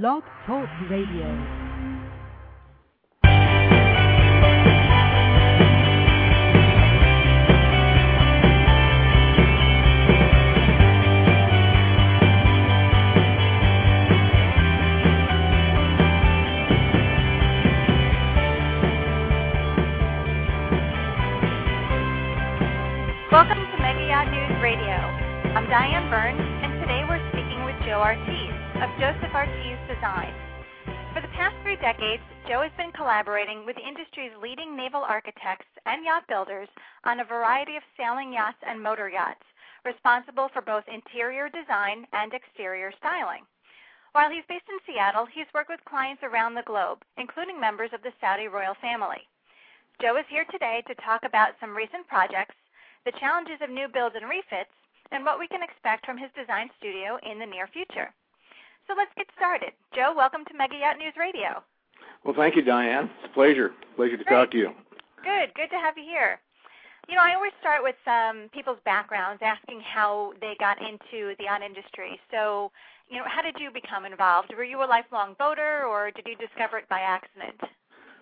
Blog Talk Radio. Welcome to Mega News Radio. I'm Diane Burns, and today we're speaking with Joe Ortiz of Joseph Ortiz Design. For the past three decades, Joe has been collaborating with the industry's leading naval architects and yacht builders on a variety of sailing yachts and motor yachts, responsible for both interior design and exterior styling. While he's based in Seattle, he's worked with clients around the globe, including members of the Saudi royal family. Joe is here today to talk about some recent projects the challenges of new builds and refits, and what we can expect from his design studio in the near future. So let's get started. Joe, welcome to Mega Yacht News Radio. Well, thank you, Diane. It's a pleasure. Pleasure to Great. talk to you. Good, good to have you here. You know, I always start with um, people's backgrounds, asking how they got into the yacht industry. So, you know, how did you become involved? Were you a lifelong boater, or did you discover it by accident?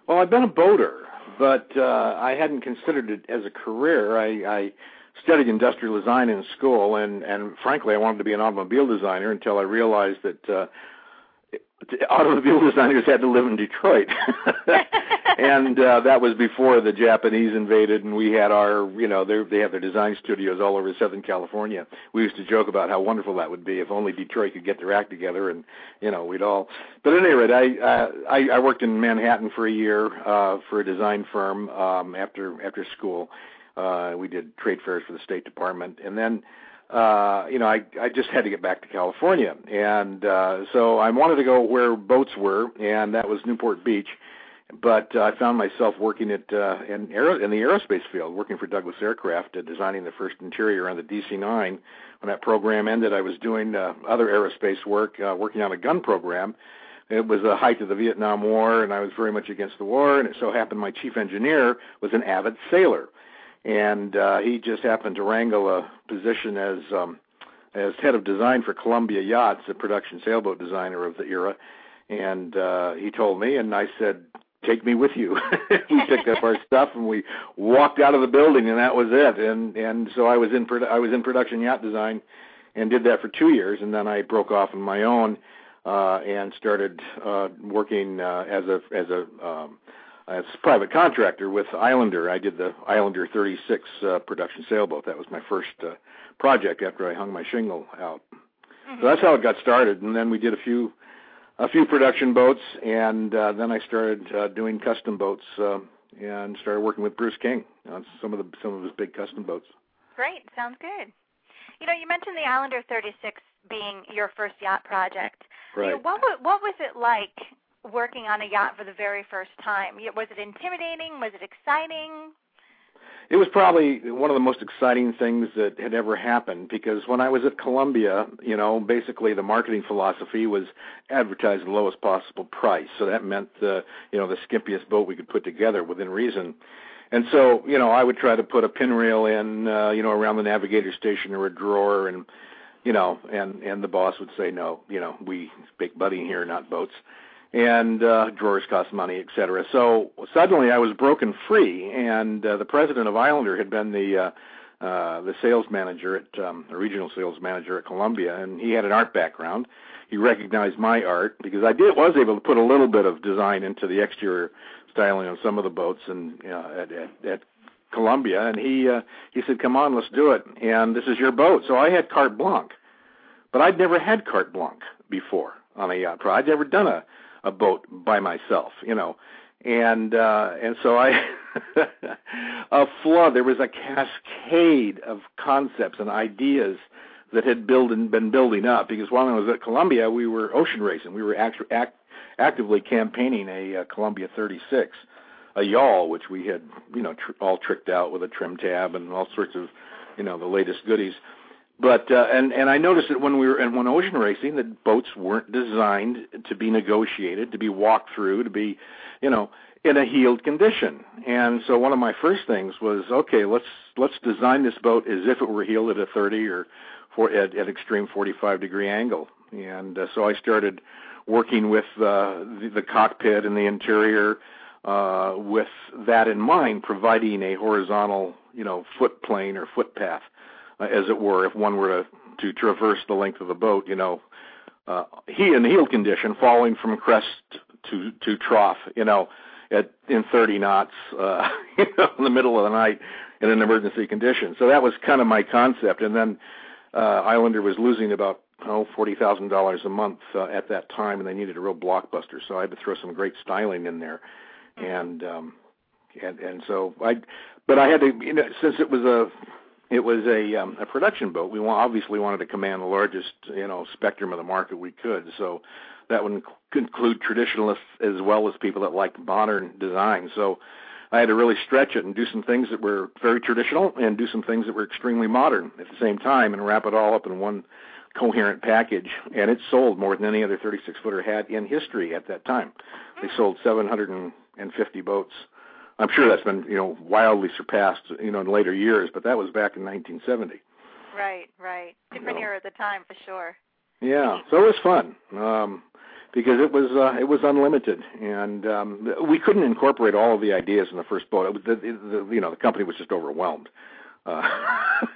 Well, I've been a boater, but uh, I hadn't considered it as a career. I, I studied industrial design in school, and and frankly, I wanted to be an automobile designer until I realized that uh, automobile designers had to live in Detroit, and uh, that was before the Japanese invaded, and we had our, you know, they they have their design studios all over Southern California. We used to joke about how wonderful that would be if only Detroit could get their act together, and you know, we'd all. But at any rate, I uh, I, I worked in Manhattan for a year uh, for a design firm um, after after school. Uh, we did trade fairs for the State Department, and then uh, you know, I I just had to get back to California, and uh, so I wanted to go where boats were, and that was Newport Beach. But uh, I found myself working at uh, in, aero, in the aerospace field, working for Douglas Aircraft, uh, designing the first interior on the DC-9. When that program ended, I was doing uh, other aerospace work, uh, working on a gun program. It was the height of the Vietnam War, and I was very much against the war. And it so happened my chief engineer was an avid sailor and uh, he just happened to wrangle a position as um, as head of design for Columbia Yachts, a production sailboat designer of the era. And uh, he told me, and I said, "Take me with you." we picked up our stuff and we walked out of the building, and that was it. And and so I was in produ- I was in production yacht design, and did that for two years, and then I broke off on my own uh, and started uh, working uh, as a as a um, as a private contractor with Islander. I did the Islander 36 uh, production sailboat. That was my first uh, project after I hung my shingle out. Mm-hmm. So that's how it got started. And then we did a few a few production boats, and uh, then I started uh, doing custom boats uh, and started working with Bruce King on some of the some of his big custom boats. Great, sounds good. You know, you mentioned the Islander 36 being your first yacht project. You know, Right. what what was it like working on a yacht for the very first time? Was it intimidating? Was it exciting? It was probably one of the most exciting things that had ever happened because when I was at Columbia, you know, basically the marketing philosophy was advertise the lowest possible price. So that meant the, you know, the skimpiest boat we could put together within reason. And so, you know, I would try to put a pin rail in, uh, you know, around the navigator station or a drawer and, you know, and and the boss would say, no, you know, we make buddy here, not boats and uh, drawers cost money, et cetera. So suddenly I was broken free, and uh, the president of Islander had been the uh, uh, the sales manager at um, the regional sales manager at Columbia, and he had an art background. He recognized my art because I did was able to put a little bit of design into the exterior styling on some of the boats and uh, at, at, at Columbia, and he uh, he said, "Come on, let's do it." And this is your boat. So I had carte blanche, but I'd never had carte blanche before on a yacht. I'd never done a a boat by myself, you know. And uh and so I a flood there was a cascade of concepts and ideas that had build and been building up because while I was at Columbia we were ocean racing. We were act, act, actively campaigning a uh, Columbia 36, a yawl which we had, you know, tr- all tricked out with a trim tab and all sorts of, you know, the latest goodies but uh, and and I noticed that when we were and when ocean racing, that boats weren't designed to be negotiated, to be walked through, to be, you know, in a heeled condition. And so one of my first things was, okay, let's let's design this boat as if it were heeled at a 30 or for at, at extreme 45 degree angle. And uh, so I started working with uh, the, the cockpit and the interior uh, with that in mind, providing a horizontal, you know, foot plane or footpath, as it were, if one were to, to traverse the length of the boat, you know, uh, he in heel condition, falling from crest to to trough, you know, at in 30 knots, uh, you know, in the middle of the night in an emergency condition. So that was kind of my concept, and then uh, Islander was losing about oh forty thousand dollars a month uh, at that time, and they needed a real blockbuster. So I had to throw some great styling in there, and um, and and so I, but I had to you know since it was a it was a um, a production boat. We obviously wanted to command the largest you know spectrum of the market we could. So that would include traditionalists as well as people that like modern design. So I had to really stretch it and do some things that were very traditional and do some things that were extremely modern at the same time and wrap it all up in one coherent package. And it sold more than any other 36 footer had in history at that time. They sold 750 boats. I'm sure that's been you know wildly surpassed you know in later years, but that was back in 1970. Right, right. Different era at the time for sure. Yeah, so it was fun. Um because it was uh, it was unlimited, and um, we couldn't incorporate all of the ideas in the first boat. It was the, the, you know the company was just overwhelmed. Uh,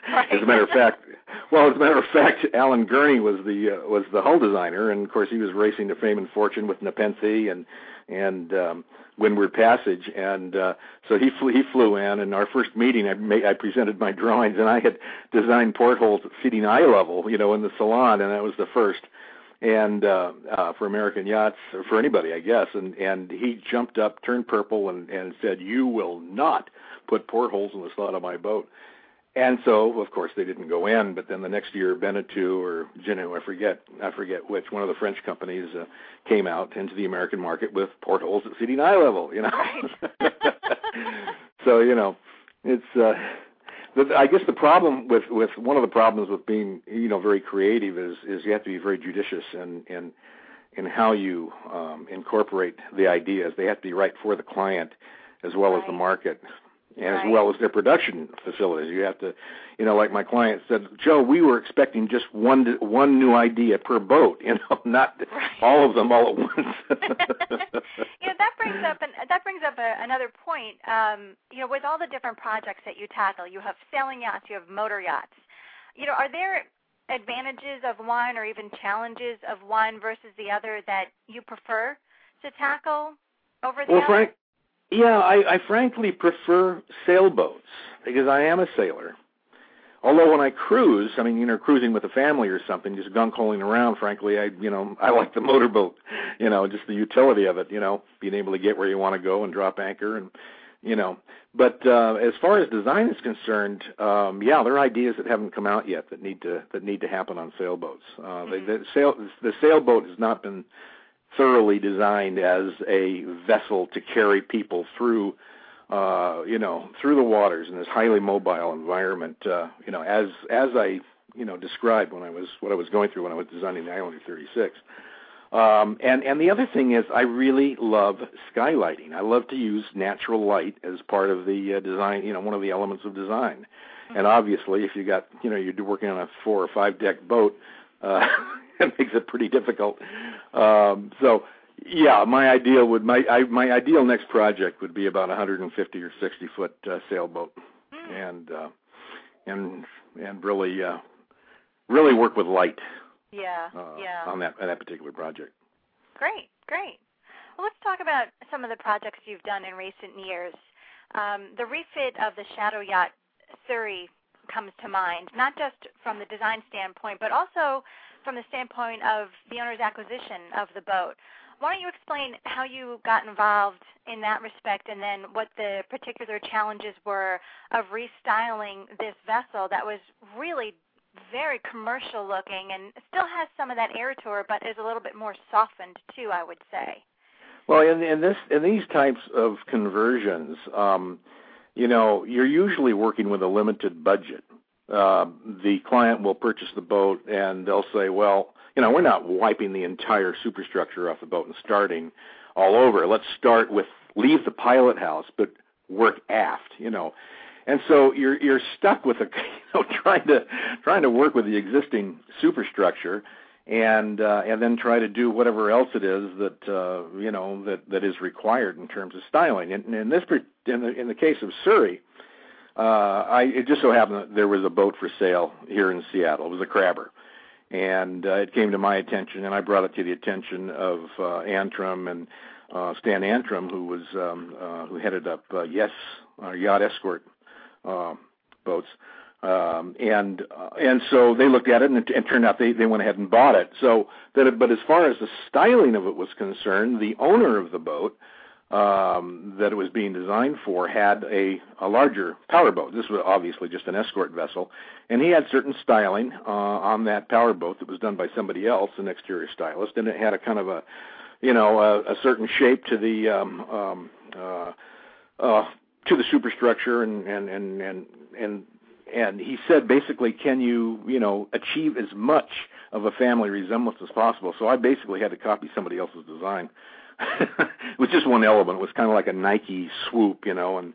right. as a matter of fact, well, as a matter of fact, Alan Gurney was the uh, was the hull designer, and of course he was racing to fame and fortune with Nepenthe and and um, Windward Passage, and uh, so he flew he flew in. And our first meeting, I made, I presented my drawings, and I had designed portholes at seating eye level, you know, in the salon, and that was the first and uh, uh, for American Yachts or for anybody, I guess. And and he jumped up, turned purple, and and said, "You will not put portholes in the slot of my boat." And so, of course, they didn't go in. But then the next year, Beneteau or Jeanneau, I forget, I forget which one of the French companies uh, came out into the American market with portholes at seating eye level. You know, right. so you know, it's. uh the, I guess the problem with with one of the problems with being you know very creative is is you have to be very judicious in in in how you um, incorporate the ideas. They have to be right for the client as well right. as the market and right. as well as their production facilities. You have to, you know, like my client said, Joe, we were expecting just one one new idea per boat, you know, not right. all of them all at once. you know, that brings up an, that brings up a, another point. Um, you know, with all the different projects that you tackle, you have sailing yachts, you have motor yachts. You know, are there advantages of one or even challenges of one versus the other that you prefer to tackle over the well, other? Frank, yeah, I, I frankly prefer sailboats because I am a sailor. Although when I cruise, I mean, you know, cruising with a family or something, just gunk holing around, frankly, I, you know, I like the motorboat, you know, just the utility of it, you know, being able to get where you want to go and drop anchor and, you know. But uh, as far as design is concerned, um, yeah, there are ideas that haven't come out yet that need to that need to happen on sailboats. Uh, mm-hmm. the, the sail the sailboat has not been thoroughly designed as a vessel to carry people through uh you know through the waters in this highly mobile environment. Uh you know as as i you know described when i was what i was going through when i was designing the islander 36 um and and the other thing is i really love skylighting. I love to use natural light as part of the uh, design you know one of the elements of design. And obviously if you got you know you're working on a four or five deck boat uh it makes it pretty difficult. Um, so yeah, my ideal would my I, my ideal next project would be about 150 or 60 foot uh, sailboat, mm. and uh, and and really uh, really work with light. Yeah, uh, yeah. On that on that particular project. Great, great. Well, let's talk about some of the projects you've done in recent years. Um, the refit of the Shadow Yacht Surrey comes to mind, not just from the design standpoint, but also from the standpoint of the owner's acquisition of the boat. Why don't you explain how you got involved in that respect and then what the particular challenges were of restyling this vessel that was really very commercial looking and still has some of that air to her, but is a little bit more softened too, I would say. Well, in, in this in these types of conversions, um, you know, you're usually working with a limited budget uh, the client will purchase the boat and they'll say, well, you know, we're not wiping the entire superstructure off the boat and starting all over. Let's start with leave the pilot house, but work aft, you know. And so you're you're stuck with a you know trying to trying to work with the existing superstructure and uh, and then try to do whatever else it is that uh, you know that that is required in terms of styling. And in this in the in the case of Surrey, uh, I it just so happened that there was a boat for sale here in Seattle. It was a crabber, and uh, it came to my attention, and I brought it to the attention of uh, Antrim and uh, Stan Antrim, who was um, uh, who headed up uh, Yes uh, Yacht Escort uh, boats. Um, and uh, and so they looked at it, and it, and turned out they they went ahead and bought it. So that, but as far as the styling of it was concerned, the owner of the boat um, that it was being designed for had a a larger power boat. This was obviously just an escort vessel, and he had certain styling uh, on that power boat that was done by somebody else, an exterior stylist, and it had a kind of a you know a, a certain shape to the um, um, uh, uh, to the superstructure and and and and and and he said basically can you you know achieve as much of a family resemblance as possible so i basically had to copy somebody else's design it was just one element it was kind of like a nike swoop you know and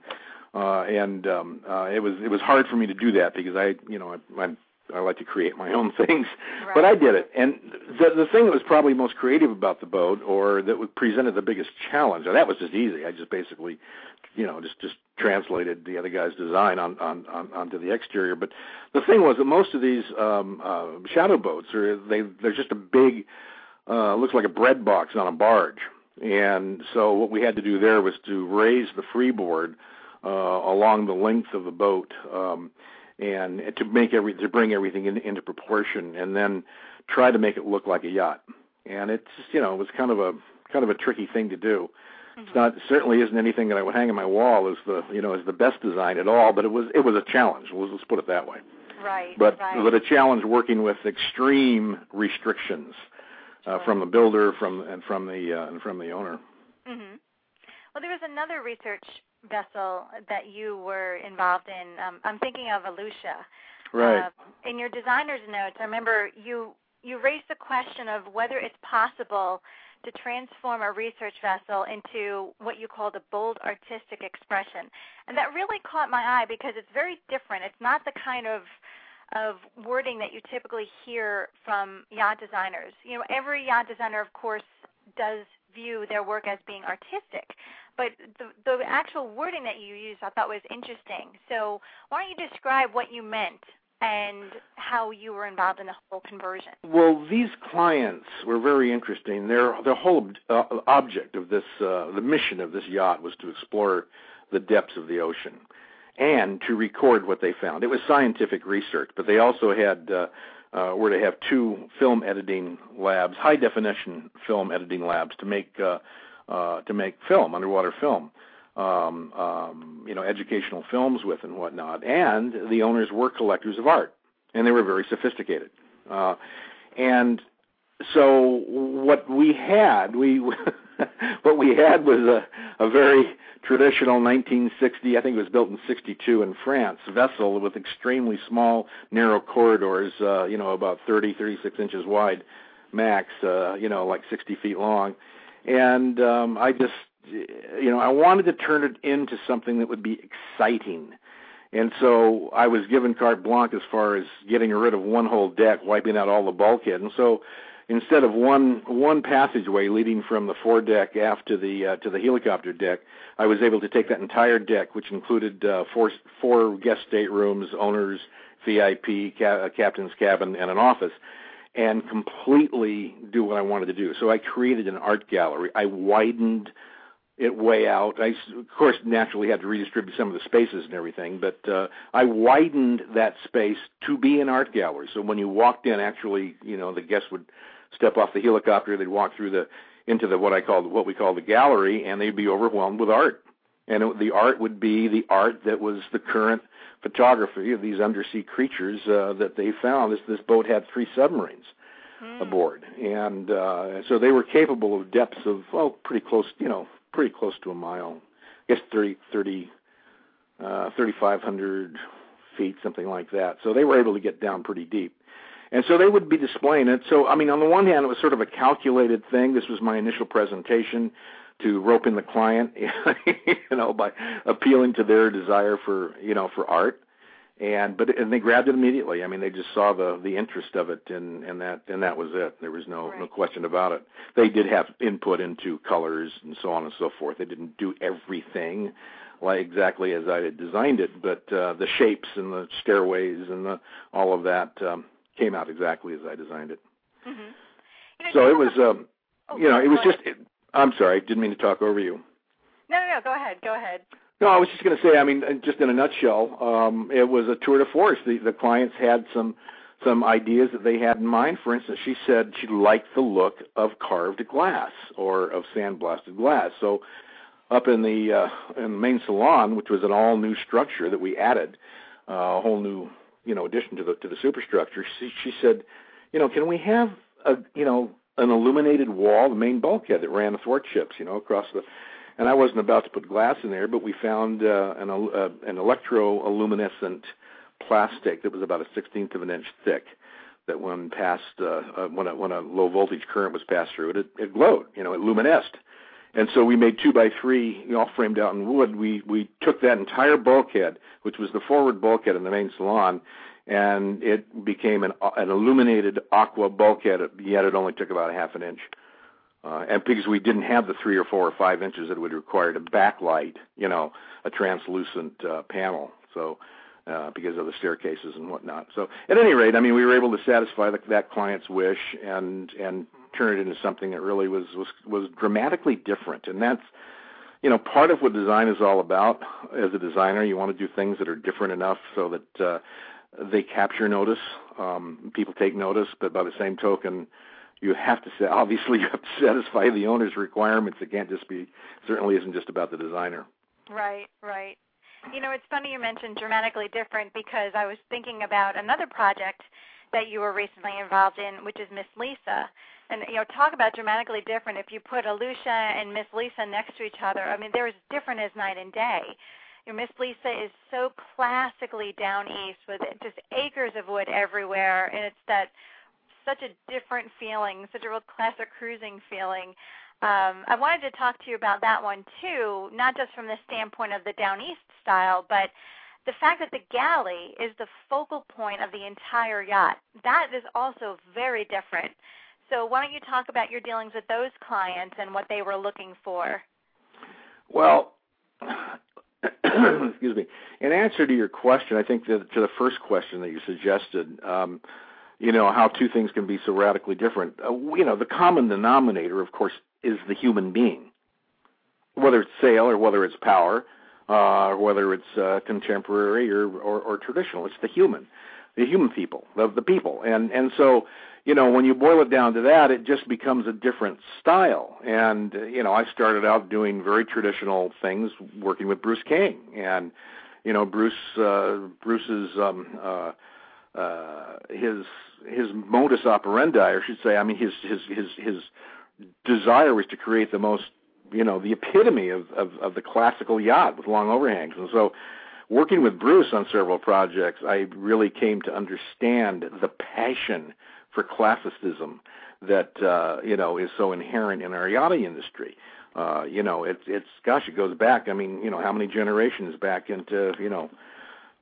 uh and um uh it was it was hard for me to do that because i you know i i I like to create my own things, right. but I did it. And the the thing that was probably most creative about the boat, or that presented the biggest challenge, and that was just easy. I just basically you know just just translated the other guy's design on, on, on onto the exterior. But the thing was that most of these um, uh, shadow boats are they they're just a big uh, looks like a bread box on a barge. And so what we had to do there was to raise the freeboard uh, along the length of the boat, um, and to make every to bring everything in, into proportion, and then try to make it look like a yacht. And it's you know it was kind of a kind of a tricky thing to do. It's not certainly isn't anything that I would hang on my wall as the you know as the best design at all, but it was it was a challenge. Let's, let's put it that way. Right. But right. but a challenge working with extreme restrictions uh, Sure. from the builder from and from the uh, and from the owner. hmm Well, there was another research vessel that you were involved in. Um, I'm thinking of Alucia. Right. Uh, in your designer's notes, I remember you you raised the question of whether it's possible to transform a research vessel into what you called a bold artistic expression. And that really caught my eye because it's very different. It's not the kind of of wording that you typically hear from yacht designers. You know, every yacht designer of course does view their work as being artistic, but the the actual wording that you used I thought was interesting. So, why don't you describe what you meant and how you were involved in the whole conversion? Well, these clients were very interesting. Their the whole uh, object of this, uh, the mission of this yacht was to explore the depths of the ocean and to record what they found. It was scientific research, but they also had uh, uh, were to have two film editing labs, high definition film editing labs, to make uh, uh, to make film, underwater film um, um, you know, educational films with and whatnot. And the owners were collectors of art, and they were very sophisticated. Uh, and so what we had, we what we had was a, a very traditional 1960, I think it was built in 62 in France, vessel with extremely small, narrow corridors, uh, you know, about 30, 36 inches wide, max, uh, you know, like 60 feet long. And um, I just you know, I wanted to turn it into something that would be exciting. And so I was given carte blanche as far as getting rid of one whole deck, wiping out all the bulkhead. And so instead of one one passageway leading from the foredeck aft to the uh, to the helicopter deck, I was able to take that entire deck, which included uh, four four guest staterooms, owners, VIP, ca- uh, captain's cabin, and an office, and completely do what I wanted to do. So I created an art gallery. I widened it way out. I, of course, naturally had to redistribute some of the spaces and everything, but uh, I widened that space to be an art gallery. So when you walked in, actually, you know, the guests would step off the helicopter, they'd walk through the into the what I call what we call the gallery, and they'd be overwhelmed with art. And it, the art would be the art that was the current photography of these undersea creatures uh, that they found. This this boat had three submarines Hmm. aboard, and uh, so they were capable of depths of well, pretty close, you know, pretty close to a mile. I guess 30, 30, uh, 3,500 feet, something like that. So they were able to get down pretty deep. And so they would be displaying it. So, I mean, on the one hand, it was sort of a calculated thing. This was my initial presentation to rope in the client, you know, by appealing to their desire for, you know, for art. and but and they grabbed it immediately. I mean, they just saw the the interest of it, and and that and that was it. There was no right. no question about it. They did have input into colors and so on and so forth. They didn't do everything like exactly as I had designed it, but uh, the shapes and the stairways and the all of that um, came out exactly as I designed it. Mm-hmm. You know, So it was, um, oh, you know, it was just. It, I'm sorry, didn't mean to talk over you. No, no, no. Go ahead. Go ahead. No, I was just going to say. I mean, uh, just in a nutshell, um, it was a tour de force. The the clients had some some ideas that they had in mind. For instance, she said she liked the look of carved glass or of sandblasted glass. So, up in the uh, in the main salon, which was an all new structure that we added, uh, a whole new you know addition to the to the superstructure. She she said, you know, can we have a you know an illuminated wall, the main bulkhead that ran athwart ships, you know, across the and I wasn't about to put glass in there, but we found uh, an uh, an electroluminescent plastic that was about a sixteenth of an inch thick. That when passed, uh, uh, when a when a low voltage current was passed through it, it, it glowed. You know, it luminesced. And so we made two by three, you know, all framed out in wood. We we took that entire bulkhead, which was the forward bulkhead in the main salon, and it became an an illuminated aqua bulkhead. Yet it only took about a half an inch uh, and because we didn't have the three or four or five inches that would require to backlight, you know, a translucent uh, panel. So uh, because of the staircases and whatnot. So at any rate, I mean, we were able to satisfy the, that client's wish and and turn it into something that really was was was dramatically different. And that's you know part of what design is all about. As a designer, you want to do things that are different enough so that uh, they capture notice. Um, people take notice, but by the same token, you have to say obviously you have to satisfy the owner's requirements. It can't just be certainly isn't just about the designer. Right, right. You know, it's funny you mentioned dramatically different because I was thinking about another project that you were recently involved in, which is Miss Lisa. And you know, talk about dramatically different. If you put Alucia and Miss Lisa next to each other, I mean, they're as different as night and day. You know, Miss Lisa is so classically down east with just acres of wood everywhere, and it's that such a different feeling, such a real classic cruising feeling. Um, I wanted to talk to you about that one too, not just from the standpoint of the down east style, but the fact that the galley is the focal point of the entire yacht. That is also very different. So why don't you talk about your dealings with those clients and what they were looking for? Well, excuse me. In answer to your question, I think that to the first question that you suggested, um, you know how two things can be so radically different. Uh, you know, the common denominator, of course, is the human being, whether it's sail or whether it's power, uh, whether it's uh, contemporary or, or, or traditional. It's the human, the human people, the, the people, and and so you know when you boil it down to that, it just becomes a different style. And you know, I started out doing very traditional things, working with Bruce King, and you know, Bruce uh, Bruce's um, uh, uh, his his modus operandi, I should say, I mean his his his his desire was to create the most you know the epitome of, of of the classical yacht with long overhangs, and so working with Bruce on several projects, I really came to understand the passion for classicism that uh, you know is so inherent in our industry. Uh, you know, it's it's gosh, it goes back. I mean, you know, how many generations back into you know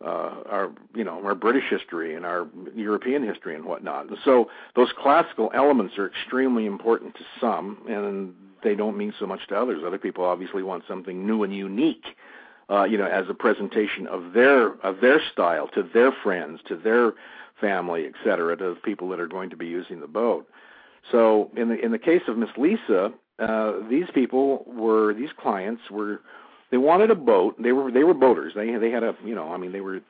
uh, our you know our British history and our European history and whatnot. And so those classical elements are extremely important to some, and they don't mean so much to others. Other people obviously want something new and unique, uh, you know, as a presentation of their of their style to their friends, to their family, et cetera, to the people that are going to be using the boat. So in the in the case of Miss Lisa, uh, these people were these clients were they wanted a boat. They were they were boaters. They they had a you know I mean they were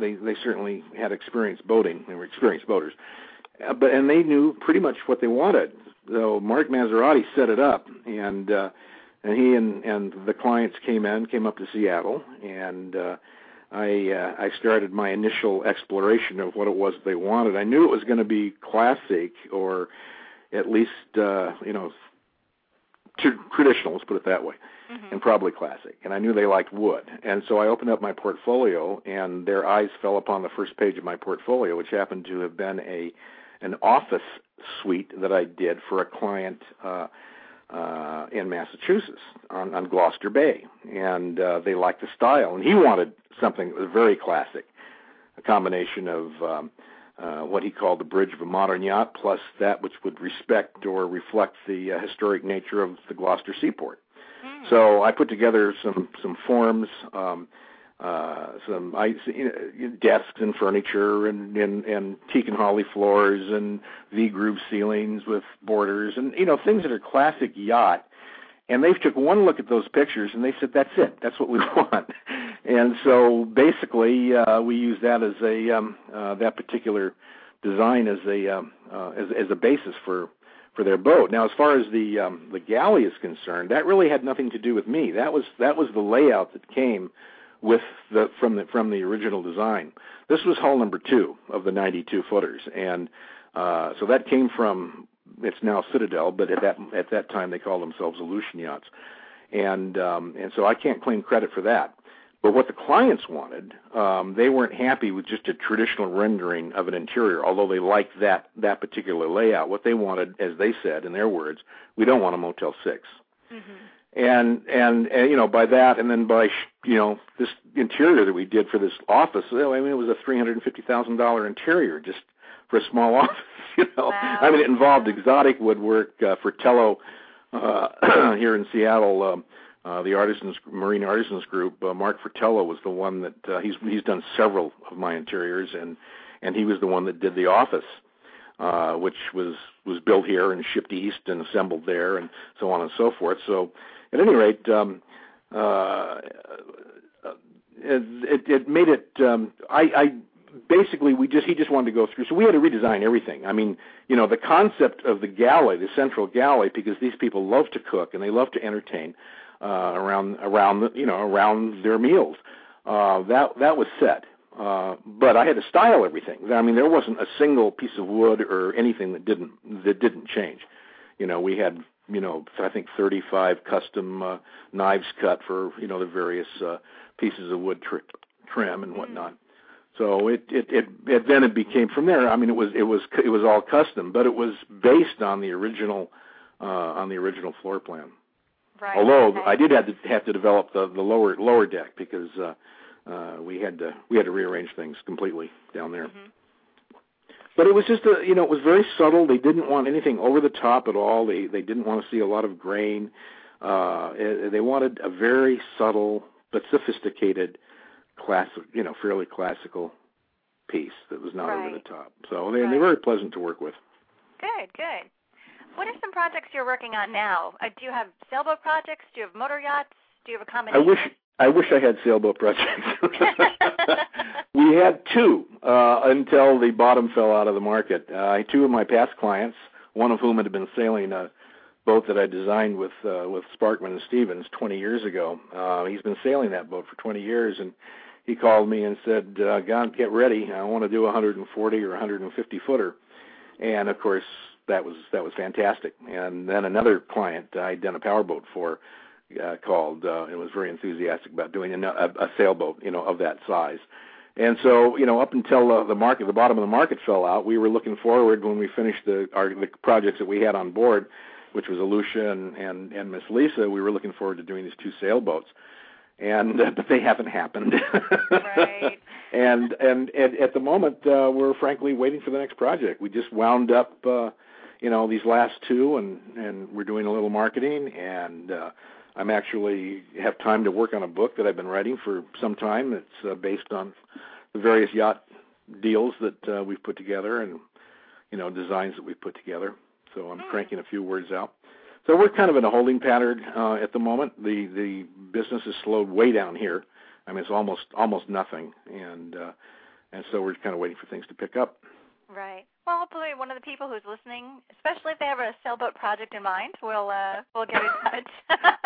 they they certainly had experience boating. They were experienced boaters, uh, but and they knew pretty much what they wanted. So Mark Maserati set it up, and uh, and he and and the clients came in, came up to Seattle, and uh, I uh, I started my initial exploration of what it was they wanted. I knew it was going to be classic or at least uh, you know traditional. Let's put it that way mm-hmm. and probably classic. And I knew they liked wood. And so I opened up my portfolio, and their eyes fell upon the first page of my portfolio, which happened to have been a an office suite that I did for a client uh, uh, in Massachusetts on, on Gloucester Bay, and uh, they liked the style. And he wanted something that was very classic. a combination of um, uh, what he called the bridge of a modern yacht, plus that which would respect or reflect the uh, historic nature of the Gloucester seaport. Mm. So I put together some some forms, um, uh, some I, you know, desks and furniture, and, and and teak and holly floors, and V groove ceilings with borders, and you know things that are classic yacht. And they took one look at those pictures and they said that's it. That's what we want. And so basically uh, we use that as a um, uh, that particular design as a um, uh, as, as a basis for for their boat. Now as far as the um, the galley is concerned that really had nothing to do with me. That was that was the layout that came with the from the from the original design this was hull number two of the 92 footers and uh, so that came from it's now Citadel, but at that at that time they called themselves Aleutian Yachts, and um, and so I can't claim credit for that. But what the clients wanted, um, they weren't happy with just a traditional rendering of an interior, although they liked that that particular layout. What they wanted, as they said in their words, we don't want a Motel 6 mm-hmm. And, and and you know by that, and then by you know this interior that we did for this office, I mean it was a three hundred and fifty thousand dollar interior just for a small office. You know, wow. I mean, it involved exotic woodwork uh, Fratello uh, here in Seattle. Um, uh, the artisans, Marine Artisans Group. Uh, Mark Fratello was the one that uh, he's he's done several of my interiors, and and he was the one that did the office, uh, which was was built here and shipped east and assembled there, and so on and so forth. So, at any rate, um, uh, it, it made it. Um, I, I basically we just he just wanted to go through. So we had to redesign everything. I mean you know the concept of the galley the central galley because these people love to cook and they love to entertain uh around around the, you know around their meals. Uh that that was set. Uh but i had to style everything. I mean there wasn't a single piece of wood or anything that didn't that didn't change. You know we had you know i think 35 custom uh, knives cut for you know the various uh pieces of wood tr- trim and whatnot mm so it, it it it then it became from there. I mean, it was it was it was all custom, but it was based on the original uh, on the original floor plan. Right. Although okay. I did have to have to develop the the lower lower deck because uh, uh, we had to we had to rearrange things completely down there. Mm-hmm. But it was just a you know it was very subtle. They didn't want anything over the top at all. They they didn't want to see a lot of grain. Uh, they wanted a very subtle but sophisticated classic, you know, fairly classical piece that was not right. over the top. So they, right. they're very pleasant to work with. Good, good. What are some projects you're working on now? Uh, do you have sailboat projects? Do you have motor yachts? Do you have a combination? I wish I wish I had sailboat projects. we had two uh, until the bottom fell out of the market. Uh, two of my past clients, one of whom had been sailing a boat that I designed with uh, with Sparkman and Stephens 20 years ago. Uh, he's been sailing that boat for 20 years, and he called me and said, uh, "God, get ready. I want to do a 140 or 150 footer." And of course, that was that was fantastic. And then another client I'd done a powerboat for uh, called uh, and was very enthusiastic about doing a, a sailboat, you know, of that size. And so, you know, up until uh, the market, the bottom of the market fell out, we were looking forward when we finished the our the projects that we had on board, which was Alucia and and, and Miss Lisa. We were looking forward to doing these two sailboats and uh, but they haven't happened. right. and and at, at the moment, uh, we're frankly waiting for the next project. We just wound up, uh, you know, these last two, and and we're doing a little marketing, and uh, I'm actually have time to work on a book that I've been writing for some time. It's uh, based on the various yacht deals that uh, we've put together, and you know, designs that we've put together. So I'm mm. cranking a few words out. So we're kind of in a holding pattern uh, at the moment. The the business has slowed way down here. I mean, it's almost almost nothing, and uh, and so we're kind of waiting for things to pick up. Right. Well, hopefully, one of the people who's listening, especially if they have a sailboat project in mind, will uh, will get in touch.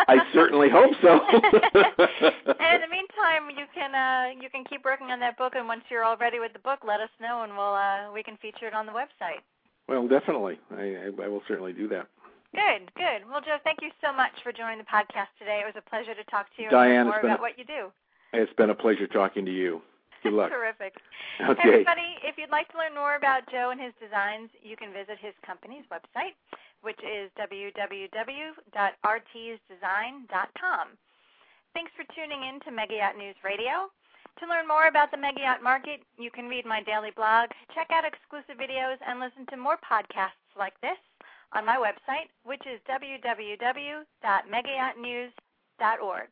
I certainly hope so. and in the meantime, you can uh, you can keep working on that book, and once you're all ready with the book, let us know, and we'll uh, we can feature it on the website. Well, definitely, I, I, I will certainly do that. Good, good. Well, Joe, thank you so much for joining the podcast today. It was a pleasure to talk to you Diane, and more about a, what you do. It's been a pleasure talking to you. Good luck. Terrific. Okay. Everybody, if you'd like to learn more about Joe and his designs, you can visit his company's website, which is www.rtsdesign.com. Thanks for tuning in to Mega Yacht News Radio. To learn more about the mega yacht market, you can read my daily blog, check out exclusive videos, and listen to more podcasts like this on my website, which is www.megayachtnews.org.